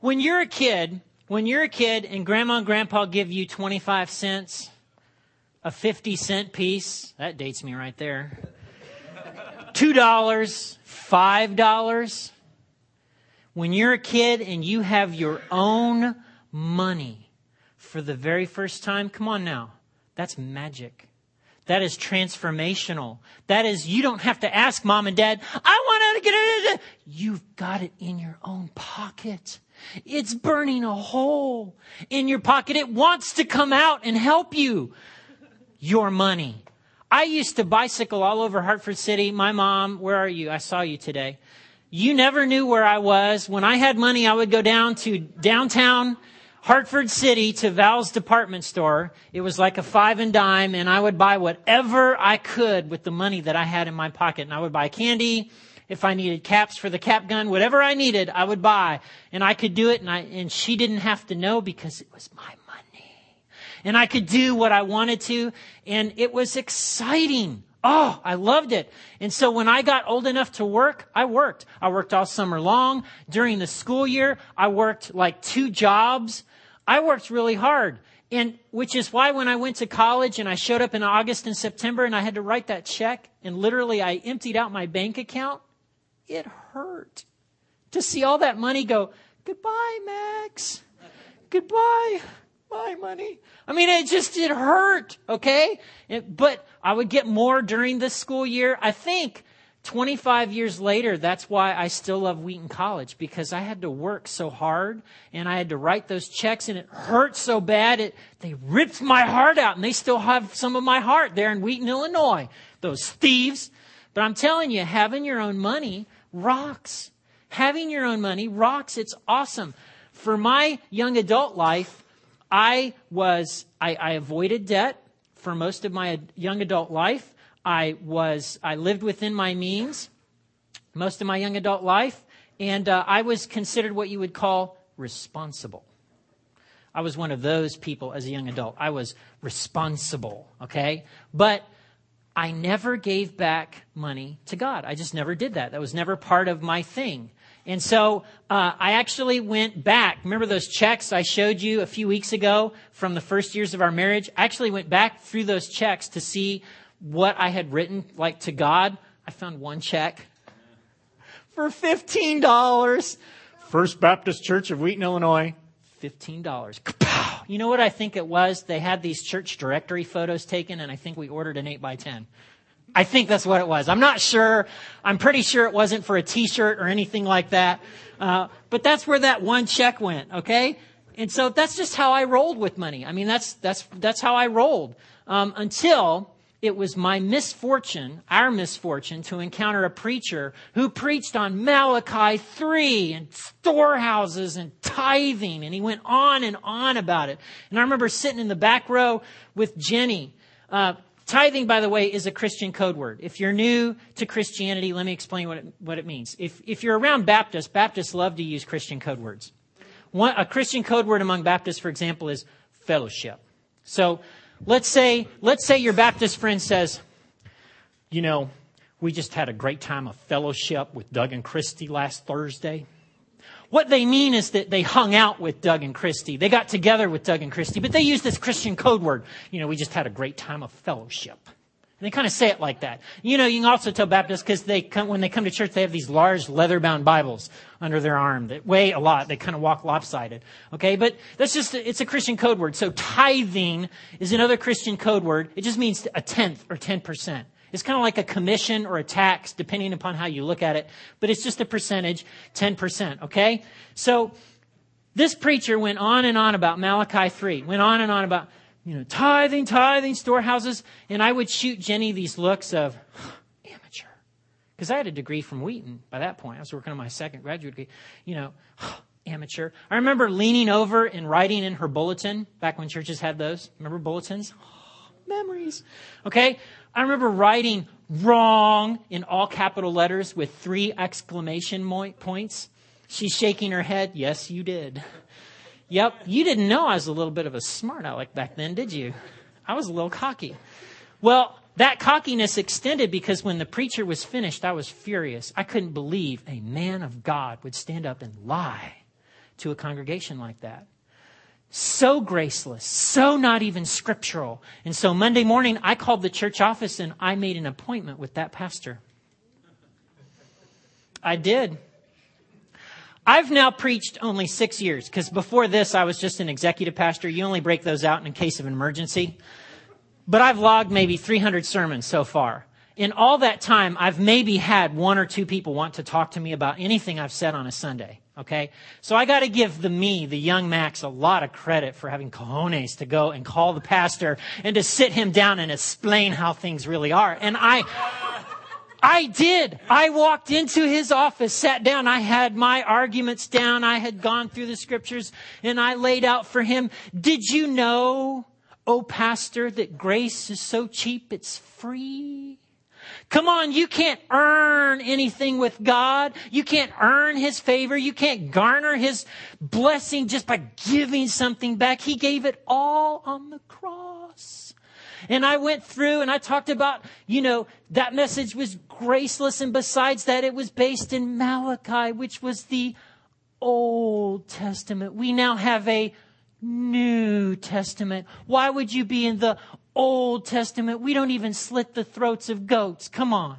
when you're a kid, when you're a kid and grandma and grandpa give you 25 cents, a 50 cent piece, that dates me right there. $2, $5. When you're a kid and you have your own money for the very first time, come on now, that's magic. That is transformational. That is, you don't have to ask mom and dad, I want to get it. You've got it in your own pocket. It's burning a hole in your pocket. It wants to come out and help you. Your money. I used to bicycle all over Hartford City. My mom, where are you? I saw you today. You never knew where I was. When I had money, I would go down to downtown Hartford City to Val's department store. It was like a five and dime and I would buy whatever I could with the money that I had in my pocket. And I would buy candy. If I needed caps for the cap gun, whatever I needed, I would buy. And I could do it and I, and she didn't have to know because it was my money. And I could do what I wanted to and it was exciting. Oh, I loved it. And so when I got old enough to work, I worked. I worked all summer long. During the school year, I worked like two jobs. I worked really hard. And which is why when I went to college and I showed up in August and September and I had to write that check and literally I emptied out my bank account, it hurt to see all that money go, goodbye, Max. Goodbye. Bye, money. I mean, it just, it hurt. Okay. It, but I would get more during the school year. I think 25 years later, that's why I still love Wheaton College because I had to work so hard and I had to write those checks and it hurt so bad. It, they ripped my heart out and they still have some of my heart there in Wheaton, Illinois. Those thieves. But I'm telling you, having your own money rocks. Having your own money rocks. It's awesome. For my young adult life, I was, I, I avoided debt for most of my young adult life. I was, I lived within my means most of my young adult life, and uh, I was considered what you would call responsible. I was one of those people as a young adult. I was responsible, okay? But I never gave back money to God. I just never did that. That was never part of my thing. And so uh, I actually went back. Remember those checks I showed you a few weeks ago from the first years of our marriage? I actually went back through those checks to see what I had written, like to God. I found one check for $15. First Baptist Church of Wheaton, Illinois. $15. Kapow! You know what I think it was? They had these church directory photos taken, and I think we ordered an 8 by 10 I think that's what it was. I'm not sure. I'm pretty sure it wasn't for a t-shirt or anything like that. Uh, but that's where that one check went, okay? And so that's just how I rolled with money. I mean, that's, that's, that's how I rolled. Um, until it was my misfortune, our misfortune, to encounter a preacher who preached on Malachi 3 and storehouses and tithing. And he went on and on about it. And I remember sitting in the back row with Jenny. Uh, Tithing, by the way, is a Christian code word. If you're new to Christianity, let me explain what it, what it means. If, if you're around Baptists, Baptists love to use Christian code words. One, a Christian code word among Baptists, for example, is fellowship. So let's say, let's say your Baptist friend says, you know, we just had a great time of fellowship with Doug and Christy last Thursday. What they mean is that they hung out with Doug and Christy. They got together with Doug and Christy, but they use this Christian code word. You know, we just had a great time of fellowship. They kind of say it like that. You know, you can also tell Baptists because they come, when they come to church, they have these large leather-bound Bibles under their arm that weigh a lot. They kind of walk lopsided. Okay, but that's just, it's a Christian code word. So tithing is another Christian code word. It just means a tenth or 10%. It's kind of like a commission or a tax, depending upon how you look at it, but it's just a percentage, 10%, okay? So, this preacher went on and on about Malachi 3, went on and on about, you know, tithing, tithing, storehouses, and I would shoot Jenny these looks of, amateur. Because I had a degree from Wheaton by that point. I was working on my second graduate degree. You know, amateur. I remember leaning over and writing in her bulletin back when churches had those. Remember bulletins? memories. Okay? I remember writing wrong in all capital letters with three exclamation points. She's shaking her head. Yes, you did. Yep, you didn't know I was a little bit of a smart aleck back then, did you? I was a little cocky. Well, that cockiness extended because when the preacher was finished, I was furious. I couldn't believe a man of God would stand up and lie to a congregation like that. So graceless, so not even scriptural. And so Monday morning, I called the church office and I made an appointment with that pastor. I did. I've now preached only six years because before this, I was just an executive pastor. You only break those out in case of an emergency. But I've logged maybe 300 sermons so far. In all that time, I've maybe had one or two people want to talk to me about anything I've said on a Sunday. Okay? So I gotta give the me, the young Max, a lot of credit for having cojones to go and call the pastor and to sit him down and explain how things really are. And I, I did. I walked into his office, sat down. I had my arguments down. I had gone through the scriptures and I laid out for him. Did you know, oh pastor, that grace is so cheap it's free? Come on, you can't earn anything with God. You can't earn His favor. You can't garner His blessing just by giving something back. He gave it all on the cross. And I went through and I talked about, you know, that message was graceless. And besides that, it was based in Malachi, which was the Old Testament. We now have a New Testament. Why would you be in the Old Testament? We don't even slit the throats of goats. Come on.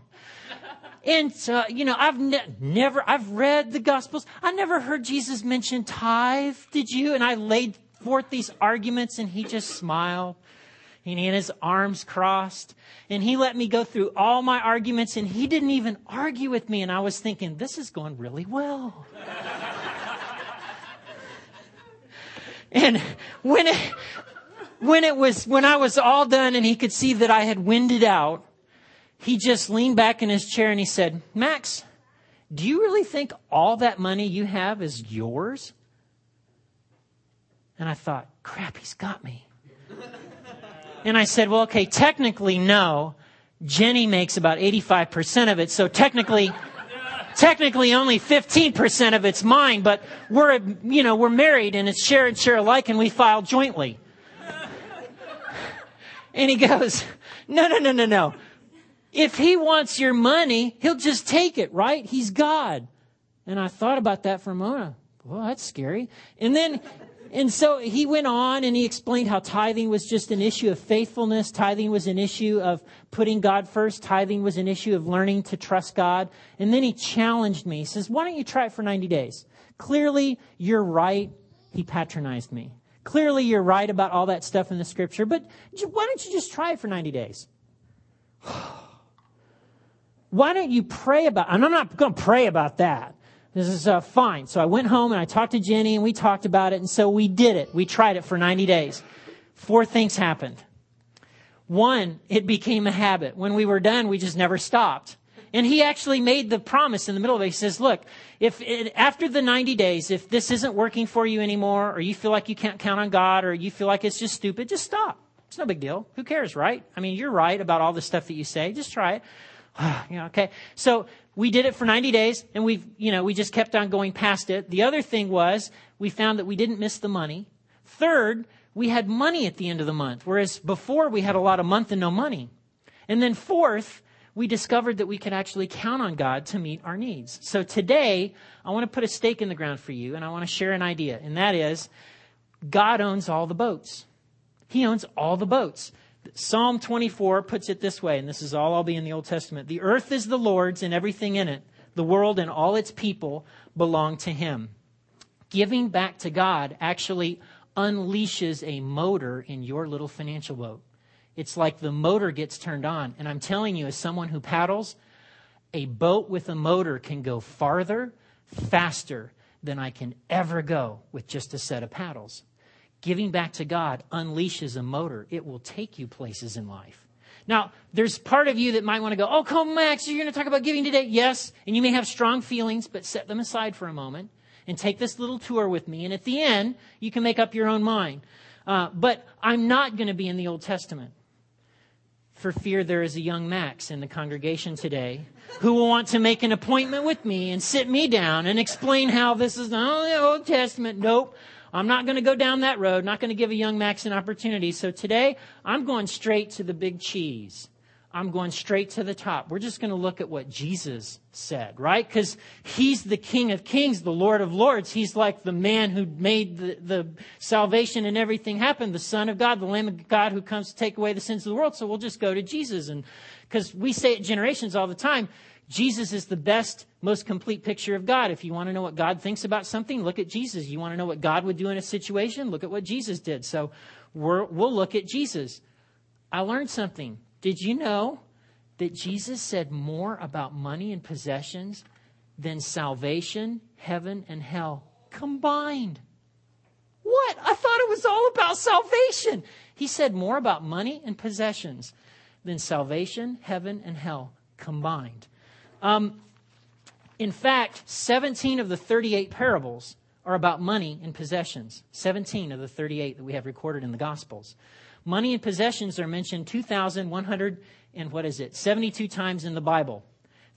And, uh, you know, I've ne- never, I've read the Gospels. I never heard Jesus mention tithe. Did you? And I laid forth these arguments and he just smiled and he had his arms crossed and he let me go through all my arguments and he didn't even argue with me and i was thinking this is going really well. And when it when it was when i was all done and he could see that i had winded out he just leaned back in his chair and he said max do you really think all that money you have is yours? And i thought crap he's got me and I said, well, okay, technically, no. Jenny makes about 85% of it, so technically, technically only 15% of it's mine, but we're, you know, we're married and it's share and share alike and we file jointly. And he goes, no, no, no, no, no. If he wants your money, he'll just take it, right? He's God. And I thought about that for a moment. Well, that's scary. And then and so he went on and he explained how tithing was just an issue of faithfulness. Tithing was an issue of putting God first. Tithing was an issue of learning to trust God. And then he challenged me. He says, why don't you try it for 90 days? Clearly, you're right. He patronized me. Clearly, you're right about all that stuff in the scripture, but why don't you just try it for 90 days? why don't you pray about, and I'm not going to pray about that. This is uh, fine. So I went home and I talked to Jenny and we talked about it. And so we did it. We tried it for 90 days. Four things happened. One, it became a habit. When we were done, we just never stopped. And he actually made the promise in the middle of it. He says, look, if it, after the 90 days, if this isn't working for you anymore, or you feel like you can't count on God, or you feel like it's just stupid, just stop. It's no big deal. Who cares, right? I mean, you're right about all the stuff that you say. Just try it. okay. So we did it for 90 days and we've, you know, we just kept on going past it. The other thing was we found that we didn't miss the money. Third, we had money at the end of the month, whereas before we had a lot of month and no money. And then fourth, we discovered that we could actually count on God to meet our needs. So today, I want to put a stake in the ground for you and I want to share an idea. And that is, God owns all the boats. He owns all the boats. Psalm 24 puts it this way, and this is all I'll be in the Old Testament. The earth is the Lord's and everything in it. The world and all its people belong to Him. Giving back to God actually unleashes a motor in your little financial boat. It's like the motor gets turned on. And I'm telling you, as someone who paddles, a boat with a motor can go farther, faster than I can ever go with just a set of paddles. Giving back to God unleashes a motor. It will take you places in life. Now, there's part of you that might want to go, oh, come, Max, you're going to talk about giving today. Yes, and you may have strong feelings, but set them aside for a moment and take this little tour with me. And at the end, you can make up your own mind. Uh, but I'm not going to be in the Old Testament for fear there is a young Max in the congregation today who will want to make an appointment with me and sit me down and explain how this is not only the Old Testament. Nope. I'm not going to go down that road, not going to give a young Max an opportunity. So today, I'm going straight to the big cheese I'm going straight to the top. We're just going to look at what Jesus said, right? Because he's the King of Kings, the Lord of Lords. He's like the man who made the, the salvation and everything happen, the Son of God, the Lamb of God who comes to take away the sins of the world. So we'll just go to Jesus. And because we say it generations all the time, Jesus is the best, most complete picture of God. If you want to know what God thinks about something, look at Jesus. You want to know what God would do in a situation, look at what Jesus did. So we will look at Jesus. I learned something. Did you know that Jesus said more about money and possessions than salvation, heaven, and hell combined? What? I thought it was all about salvation. He said more about money and possessions than salvation, heaven, and hell combined. Um, in fact, 17 of the 38 parables are about money and possessions. 17 of the 38 that we have recorded in the Gospels. Money and possessions are mentioned 2,100 and what is it? 72 times in the Bible.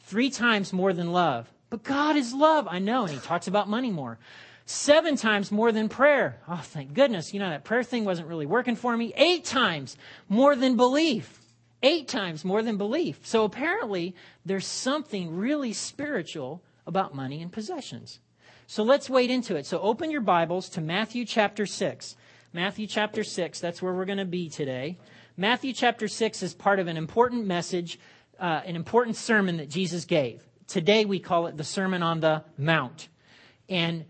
Three times more than love. But God is love. I know. And he talks about money more. Seven times more than prayer. Oh, thank goodness. You know, that prayer thing wasn't really working for me. Eight times more than belief. Eight times more than belief. So apparently, there's something really spiritual about money and possessions. So let's wade into it. So open your Bibles to Matthew chapter 6. Matthew chapter 6, that's where we're going to be today. Matthew chapter 6 is part of an important message, uh, an important sermon that Jesus gave. Today we call it the Sermon on the Mount. And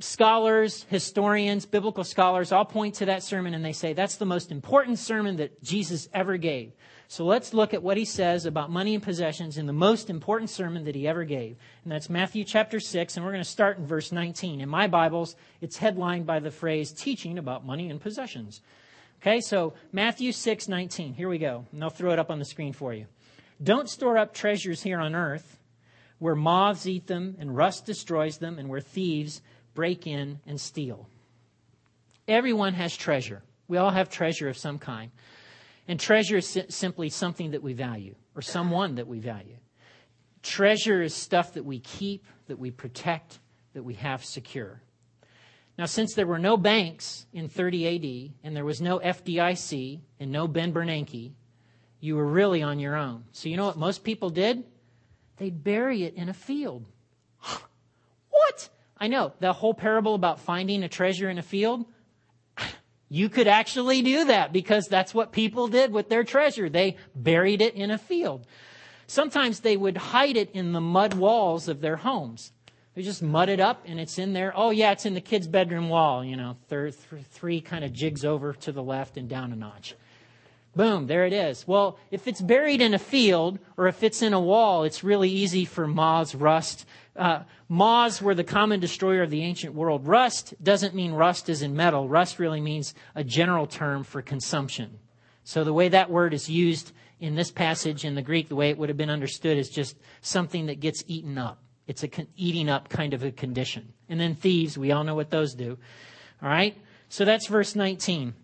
scholars, historians, biblical scholars all point to that sermon and they say that's the most important sermon that Jesus ever gave. So let's look at what he says about money and possessions in the most important sermon that he ever gave. And that's Matthew chapter 6, and we're going to start in verse 19. In my Bibles, it's headlined by the phrase teaching about money and possessions. Okay, so Matthew 6, 19. Here we go. And I'll throw it up on the screen for you. Don't store up treasures here on earth where moths eat them and rust destroys them and where thieves break in and steal. Everyone has treasure. We all have treasure of some kind. And treasure is simply something that we value or someone that we value. Treasure is stuff that we keep, that we protect, that we have secure. Now, since there were no banks in 30 AD and there was no FDIC and no Ben Bernanke, you were really on your own. So, you know what most people did? They'd bury it in a field. I know, the whole parable about finding a treasure in a field, you could actually do that because that's what people did with their treasure. They buried it in a field. Sometimes they would hide it in the mud walls of their homes. They just mud it up and it's in there. Oh, yeah, it's in the kid's bedroom wall, you know, th- th- three kind of jigs over to the left and down a notch. Boom, there it is. Well, if it's buried in a field or if it's in a wall, it's really easy for moths, rust. Uh, moths were the common destroyer of the ancient world. Rust doesn't mean rust is in metal. Rust really means a general term for consumption. So the way that word is used in this passage in the Greek, the way it would have been understood is just something that gets eaten up. It's a con- eating up kind of a condition. And then thieves, we all know what those do. All right? So that's verse 19.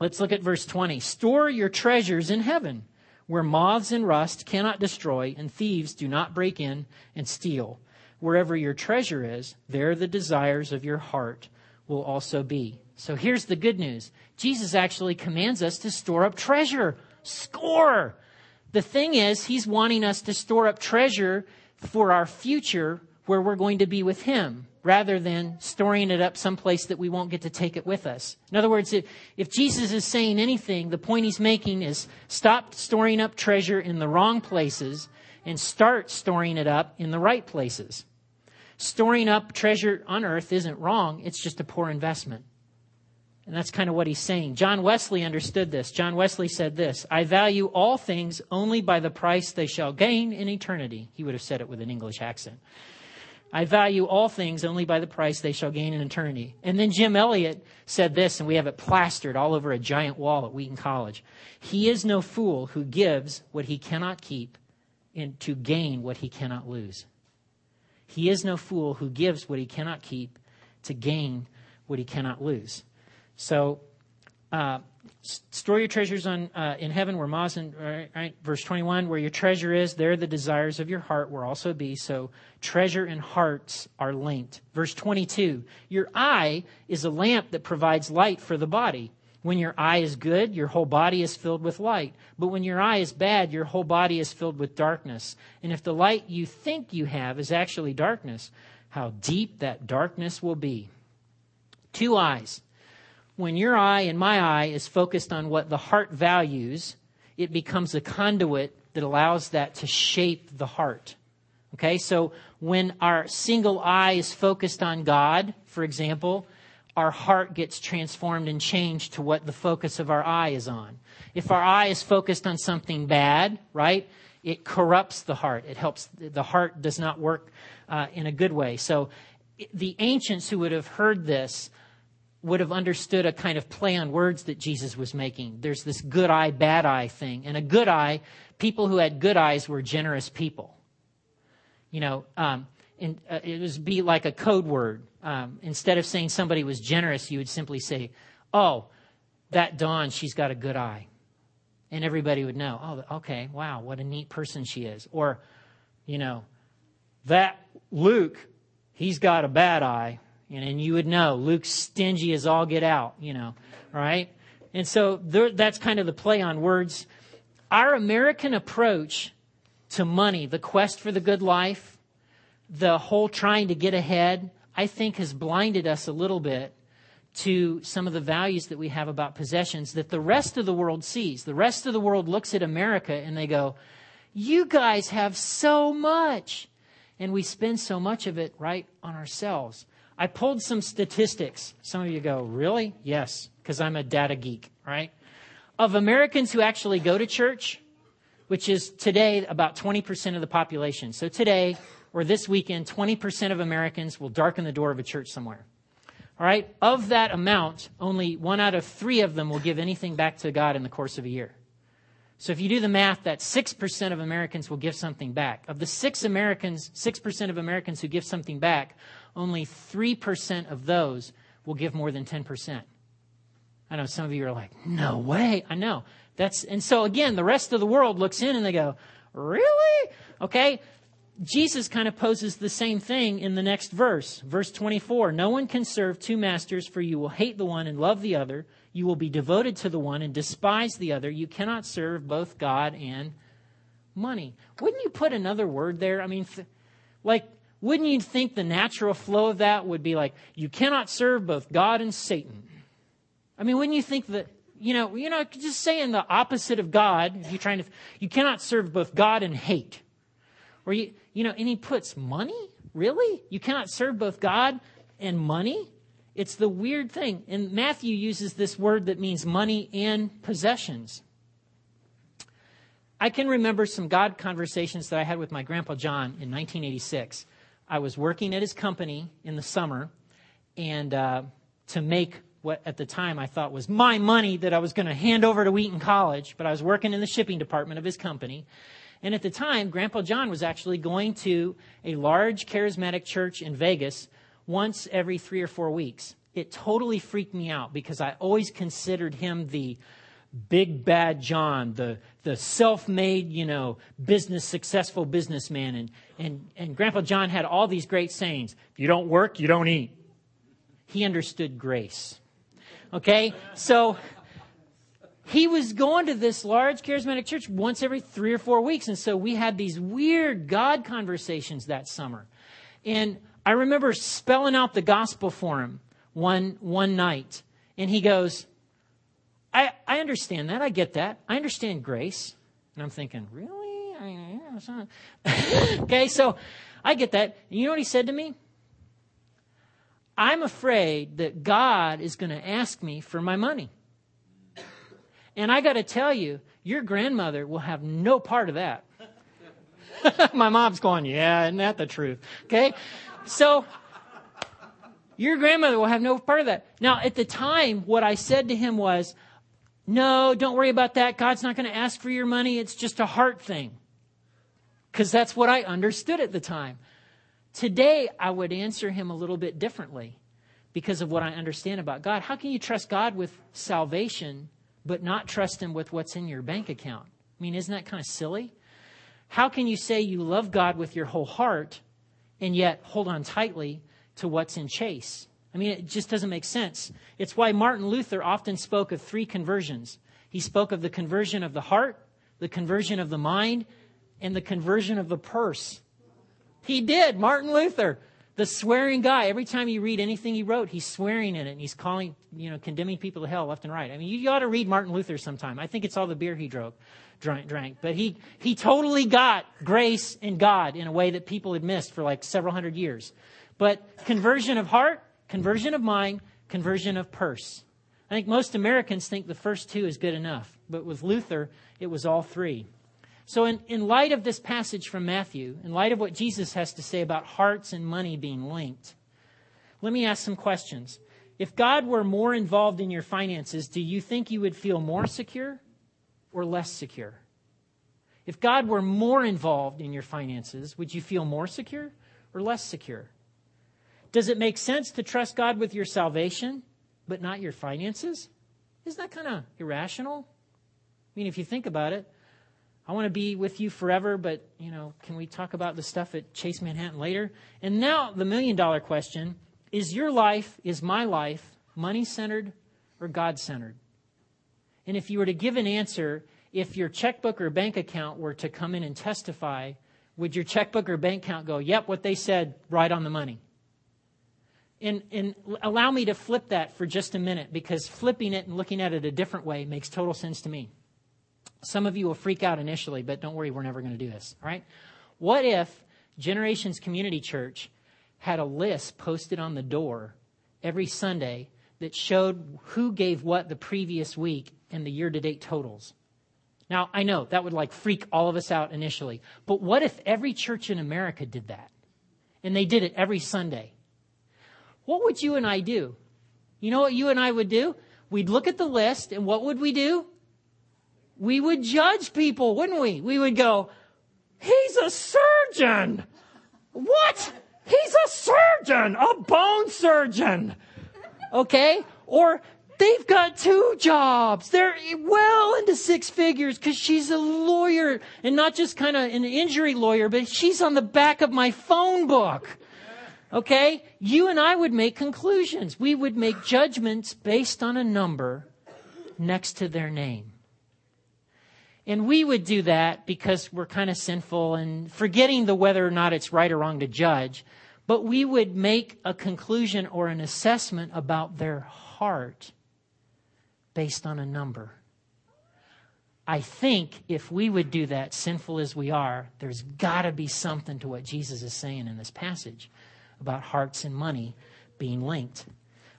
Let's look at verse 20. Store your treasures in heaven, where moths and rust cannot destroy, and thieves do not break in and steal. Wherever your treasure is, there the desires of your heart will also be. So here's the good news Jesus actually commands us to store up treasure. Score! The thing is, he's wanting us to store up treasure for our future where we're going to be with him rather than storing it up someplace that we won't get to take it with us. In other words, if, if Jesus is saying anything, the point he's making is stop storing up treasure in the wrong places and start storing it up in the right places. Storing up treasure on earth isn't wrong, it's just a poor investment. And that's kind of what he's saying. John Wesley understood this. John Wesley said this I value all things only by the price they shall gain in eternity. He would have said it with an English accent. I value all things only by the price they shall gain in eternity. And then Jim Elliot said this, and we have it plastered all over a giant wall at Wheaton College. He is no fool who gives what he cannot keep in, to gain what he cannot lose. He is no fool who gives what he cannot keep to gain what he cannot lose. So, uh, store your treasures on uh, in heaven where moths and right, right, verse 21 where your treasure is there the desires of your heart will also be so treasure and hearts are linked verse 22 your eye is a lamp that provides light for the body When your eye is good, your whole body is filled with light. But when your eye is bad, your whole body is filled with darkness. And if the light you think you have is actually darkness, how deep that darkness will be. Two eyes. When your eye and my eye is focused on what the heart values, it becomes a conduit that allows that to shape the heart. Okay, so when our single eye is focused on God, for example, our heart gets transformed and changed to what the focus of our eye is on. If our eye is focused on something bad, right, it corrupts the heart. It helps, the heart does not work uh, in a good way. So the ancients who would have heard this would have understood a kind of play on words that Jesus was making. There's this good eye, bad eye thing. And a good eye, people who had good eyes were generous people. You know, um, in, uh, it would be like a code word. Um, instead of saying somebody was generous, you would simply say, "Oh, that Dawn, she's got a good eye," and everybody would know. Oh, okay, wow, what a neat person she is. Or, you know, that Luke, he's got a bad eye, and, you would know Luke's stingy as all get out. You know, right? And so there, that's kind of the play on words. Our American approach to money, the quest for the good life, the whole trying to get ahead, I think, has blinded us a little bit to some of the values that we have about possessions that the rest of the world sees. The rest of the world looks at America and they go, You guys have so much. And we spend so much of it right on ourselves. I pulled some statistics. Some of you go, Really? Yes, because I'm a data geek, right? Of Americans who actually go to church, which is today about 20% of the population. So today, or this weekend, 20% of Americans will darken the door of a church somewhere. All right? Of that amount, only one out of three of them will give anything back to God in the course of a year. So if you do the math, that 6% of Americans will give something back. Of the 6 Americans, 6% of Americans who give something back, only 3% of those will give more than 10%. I know some of you are like, no way. I know. That's, and so again, the rest of the world looks in and they go, really? Okay. Jesus kind of poses the same thing in the next verse, verse 24. No one can serve two masters, for you will hate the one and love the other. You will be devoted to the one and despise the other. You cannot serve both God and money. Wouldn't you put another word there? I mean, th- like, wouldn't you think the natural flow of that would be like, you cannot serve both God and Satan? I mean, wouldn't you think that, you know, you know, just saying the opposite of God, you're trying to, you cannot serve both God and hate. Or you, you know, and he puts money? Really? You cannot serve both God and money? It's the weird thing. And Matthew uses this word that means money and possessions. I can remember some God conversations that I had with my grandpa John in 1986. I was working at his company in the summer, and uh, to make what at the time I thought was my money that I was going to hand over to Wheaton College, but I was working in the shipping department of his company. And at the time, Grandpa John was actually going to a large charismatic church in Vegas once every three or four weeks. It totally freaked me out because I always considered him the big bad John, the, the self made, you know, business, successful businessman. And, and, and Grandpa John had all these great sayings. If you don't work, you don't eat. He understood grace. Okay? So he was going to this large charismatic church once every three or four weeks. And so we had these weird God conversations that summer. And I remember spelling out the gospel for him one, one night. And he goes, I, I understand that. I get that. I understand grace. And I'm thinking, really? okay, so I get that. And you know what he said to me? I'm afraid that God is going to ask me for my money. And I got to tell you, your grandmother will have no part of that. My mom's going, yeah, isn't that the truth? Okay? So, your grandmother will have no part of that. Now, at the time, what I said to him was, no, don't worry about that. God's not going to ask for your money. It's just a heart thing. Because that's what I understood at the time. Today, I would answer him a little bit differently because of what I understand about God. How can you trust God with salvation but not trust Him with what's in your bank account. I mean, isn't that kind of silly? How can you say you love God with your whole heart and yet hold on tightly to what's in Chase? I mean, it just doesn't make sense. It's why Martin Luther often spoke of three conversions. He spoke of the conversion of the heart, the conversion of the mind, and the conversion of the purse. He did, Martin Luther, the swearing guy. Every time you read anything he wrote, he's swearing in it and he's calling, you know, condemning people to hell left and right. I mean, you ought to read Martin Luther sometime. I think it's all the beer he drank, drank, drank. But he, he totally got grace and God in a way that people had missed for like several hundred years. But conversion of heart, conversion of mind, conversion of purse. I think most Americans think the first two is good enough, but with Luther, it was all three. So, in, in light of this passage from Matthew, in light of what Jesus has to say about hearts and money being linked, let me ask some questions. If God were more involved in your finances, do you think you would feel more secure or less secure? If God were more involved in your finances, would you feel more secure or less secure? Does it make sense to trust God with your salvation, but not your finances? Isn't that kind of irrational? I mean, if you think about it, I want to be with you forever, but, you know, can we talk about the stuff at Chase Manhattan later? And now, the million dollar question is your life, is my life, money centered or God centered? And if you were to give an answer, if your checkbook or bank account were to come in and testify, would your checkbook or bank account go, yep, what they said, right on the money? And, and allow me to flip that for just a minute because flipping it and looking at it a different way makes total sense to me. Some of you will freak out initially, but don't worry, we're never going to do this. All right? What if Generations Community Church had a list posted on the door every Sunday that showed who gave what the previous week and the year to date totals? Now, I know that would like freak all of us out initially, but what if every church in America did that? And they did it every Sunday what would you and I do? You know what you and I would do? We'd look at the list, and what would we do? We would judge people, wouldn't we? We would go, He's a surgeon! What? He's a surgeon! A bone surgeon! Okay? Or they've got two jobs. They're well into six figures because she's a lawyer and not just kind of an injury lawyer, but she's on the back of my phone book. Okay? You and I would make conclusions. We would make judgments based on a number next to their name. And we would do that because we're kind of sinful and forgetting the whether or not it's right or wrong to judge. But we would make a conclusion or an assessment about their heart based on a number. I think if we would do that, sinful as we are, there's got to be something to what Jesus is saying in this passage about hearts and money being linked.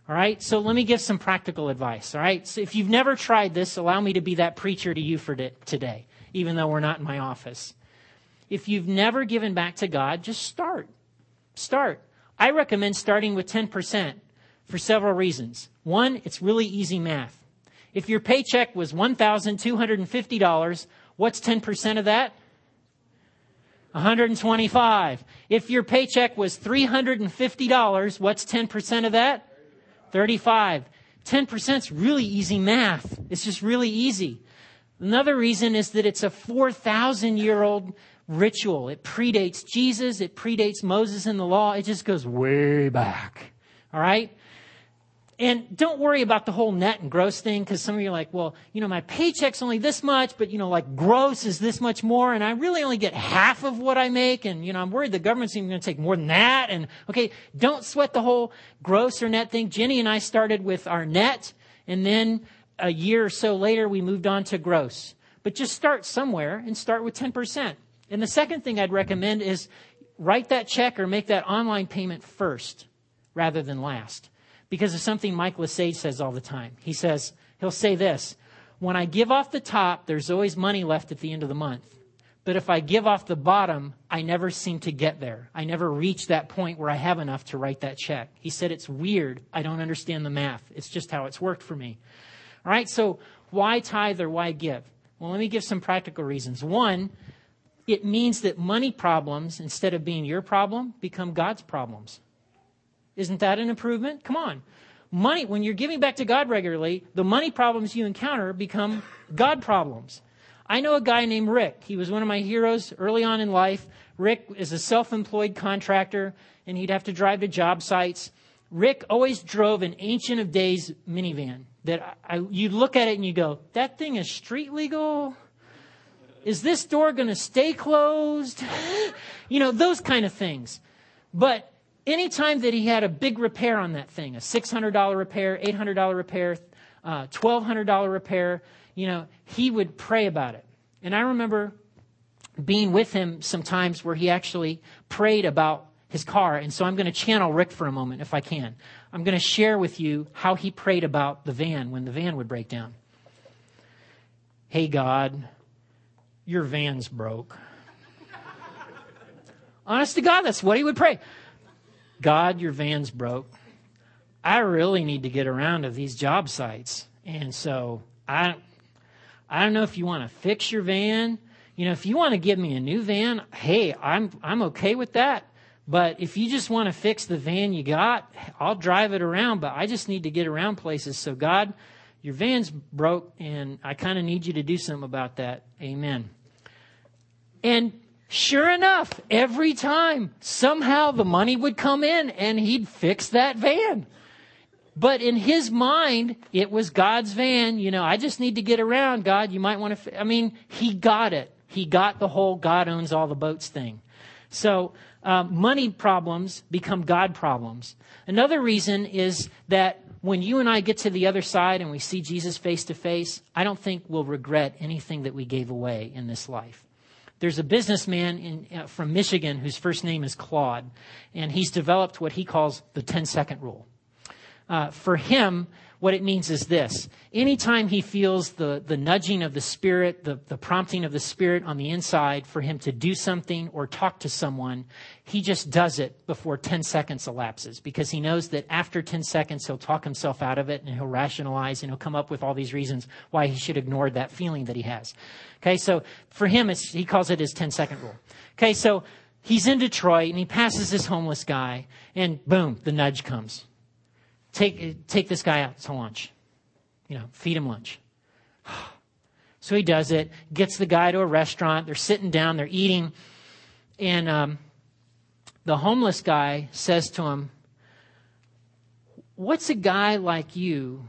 All right, so let me give some practical advice. All right, so if you've never tried this, allow me to be that preacher to you for today, even though we're not in my office. If you've never given back to God, just start. Start. I recommend starting with 10% for several reasons. One, it's really easy math. If your paycheck was $1,250, what's 10% of that? 125. If your paycheck was $350, what's 10% of that? 35. 10% is really easy math. It's just really easy. Another reason is that it's a 4,000 year old ritual. It predates Jesus. It predates Moses and the law. It just goes way back. All right? And don't worry about the whole net and gross thing because some of you are like, well, you know, my paycheck's only this much, but, you know, like gross is this much more, and I really only get half of what I make, and, you know, I'm worried the government's even going to take more than that. And, okay, don't sweat the whole gross or net thing. Jenny and I started with our net, and then a year or so later, we moved on to gross. But just start somewhere and start with 10%. And the second thing I'd recommend is write that check or make that online payment first rather than last because of something Mike Lesage says all the time. He says, he'll say this, when I give off the top, there's always money left at the end of the month. But if I give off the bottom, I never seem to get there. I never reach that point where I have enough to write that check. He said it's weird. I don't understand the math. It's just how it's worked for me. All right, so why tithe or why give? Well, let me give some practical reasons. One, it means that money problems, instead of being your problem, become God's problems. Isn't that an improvement? Come on. Money, when you're giving back to God regularly, the money problems you encounter become God problems. I know a guy named Rick. He was one of my heroes early on in life. Rick is a self employed contractor, and he'd have to drive to job sites. Rick always drove an Ancient of Days minivan that I, you look at it and you go, that thing is street legal? Is this door going to stay closed? you know, those kind of things. But anytime that he had a big repair on that thing, a $600 repair, $800 repair, uh, $1,200 repair, you know, he would pray about it. And I remember being with him sometimes where he actually prayed about his car. And so I'm going to channel Rick for a moment if I can. I'm going to share with you how he prayed about the van when the van would break down. Hey, God, your van's broke. Honest to God, that's what he would pray. God, your van's broke. I really need to get around to these job sites. And so I, I don't know if you want to fix your van. You know, if you want to give me a new van, hey, I'm, I'm okay with that. But if you just want to fix the van you got, I'll drive it around, but I just need to get around places. So God, your van's broke and I kind of need you to do something about that. Amen. And sure enough, every time somehow the money would come in and he'd fix that van. But in his mind, it was God's van. You know, I just need to get around, God. You might want to. I mean, he got it. He got the whole God owns all the boats thing. So, uh, money problems become God problems. Another reason is that when you and I get to the other side and we see Jesus face to face, I don't think we'll regret anything that we gave away in this life. There's a businessman in, uh, from Michigan whose first name is Claude, and he's developed what he calls the 10 second rule. Uh, for him, what it means is this. Anytime he feels the, the nudging of the Spirit, the, the prompting of the Spirit on the inside for him to do something or talk to someone, he just does it before 10 seconds elapses because he knows that after 10 seconds he'll talk himself out of it and he'll rationalize and he'll come up with all these reasons why he should ignore that feeling that he has. Okay, so for him, he calls it his 10 second rule. Okay, so he's in Detroit and he passes this homeless guy and boom, the nudge comes take, take this guy out to lunch. You know, feed him lunch. So he does it, gets the guy to a restaurant. They're sitting down, they're eating. And um, the homeless guy says to him, What's a guy like you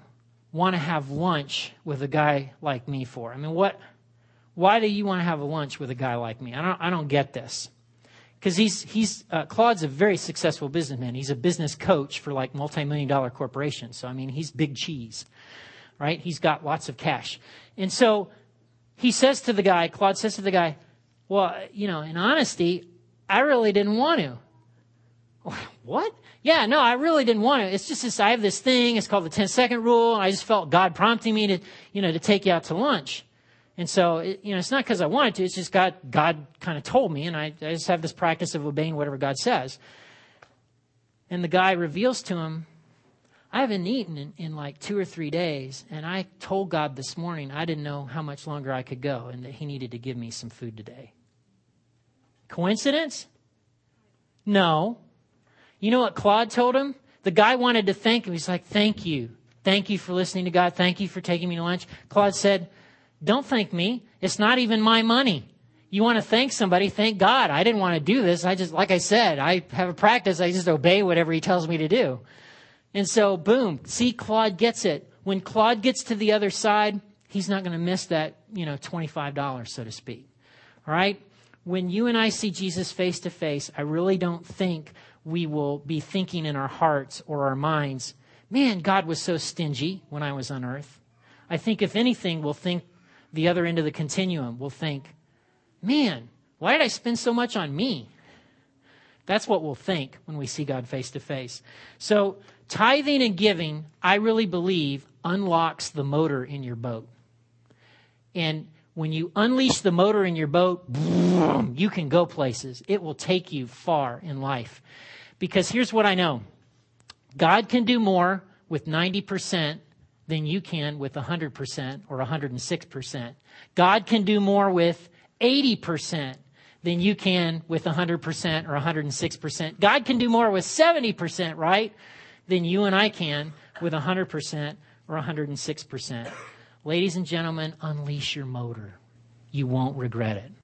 want to have lunch with a guy like me for? I mean, what, why do you want to have a lunch with a guy like me? I don't, I don't get this because he's he's uh, Claude's a very successful businessman. He's a business coach for like multi-million dollar corporations. So I mean, he's big cheese, right? He's got lots of cash, and so he says to the guy, Claude says to the guy, "Well, you know, in honesty, I really didn't want to." What? Yeah, no, I really didn't want to. It's just this, I have this thing. It's called the 10 second rule. I just felt God prompting me to, you know, to take you out to lunch. And so, it, you know, it's not because I wanted to. It's just God, God kind of told me, and I, I just have this practice of obeying whatever God says. And the guy reveals to him, I haven't eaten in, in like two or three days, and I told God this morning I didn't know how much longer I could go, and that He needed to give me some food today. Coincidence? No. You know what Claude told him? The guy wanted to thank him. He's like, Thank you. Thank you for listening to God. Thank you for taking me to lunch. Claude said, don't thank me. It's not even my money. You want to thank somebody, thank God. I didn't want to do this. I just, like I said, I have a practice. I just obey whatever he tells me to do. And so, boom, see, Claude gets it. When Claude gets to the other side, he's not going to miss that, you know, $25, so to speak. All right? When you and I see Jesus face to face, I really don't think we will be thinking in our hearts or our minds, man, God was so stingy when I was on earth. I think, if anything, we'll think the other end of the continuum will think, man, why did I spend so much on me? That's what we'll think when we see God face to face. So, tithing and giving, I really believe, unlocks the motor in your boat. And when you unleash the motor in your boat, boom, you can go places. It will take you far in life. Because here's what I know God can do more with 90% than you can with 100% or 106%. God can do more with 80% than you can with 100% or 106%. God can do more with 70%, right? Than you and I can with 100% or 106%. Ladies and gentlemen, unleash your motor. You won't regret it.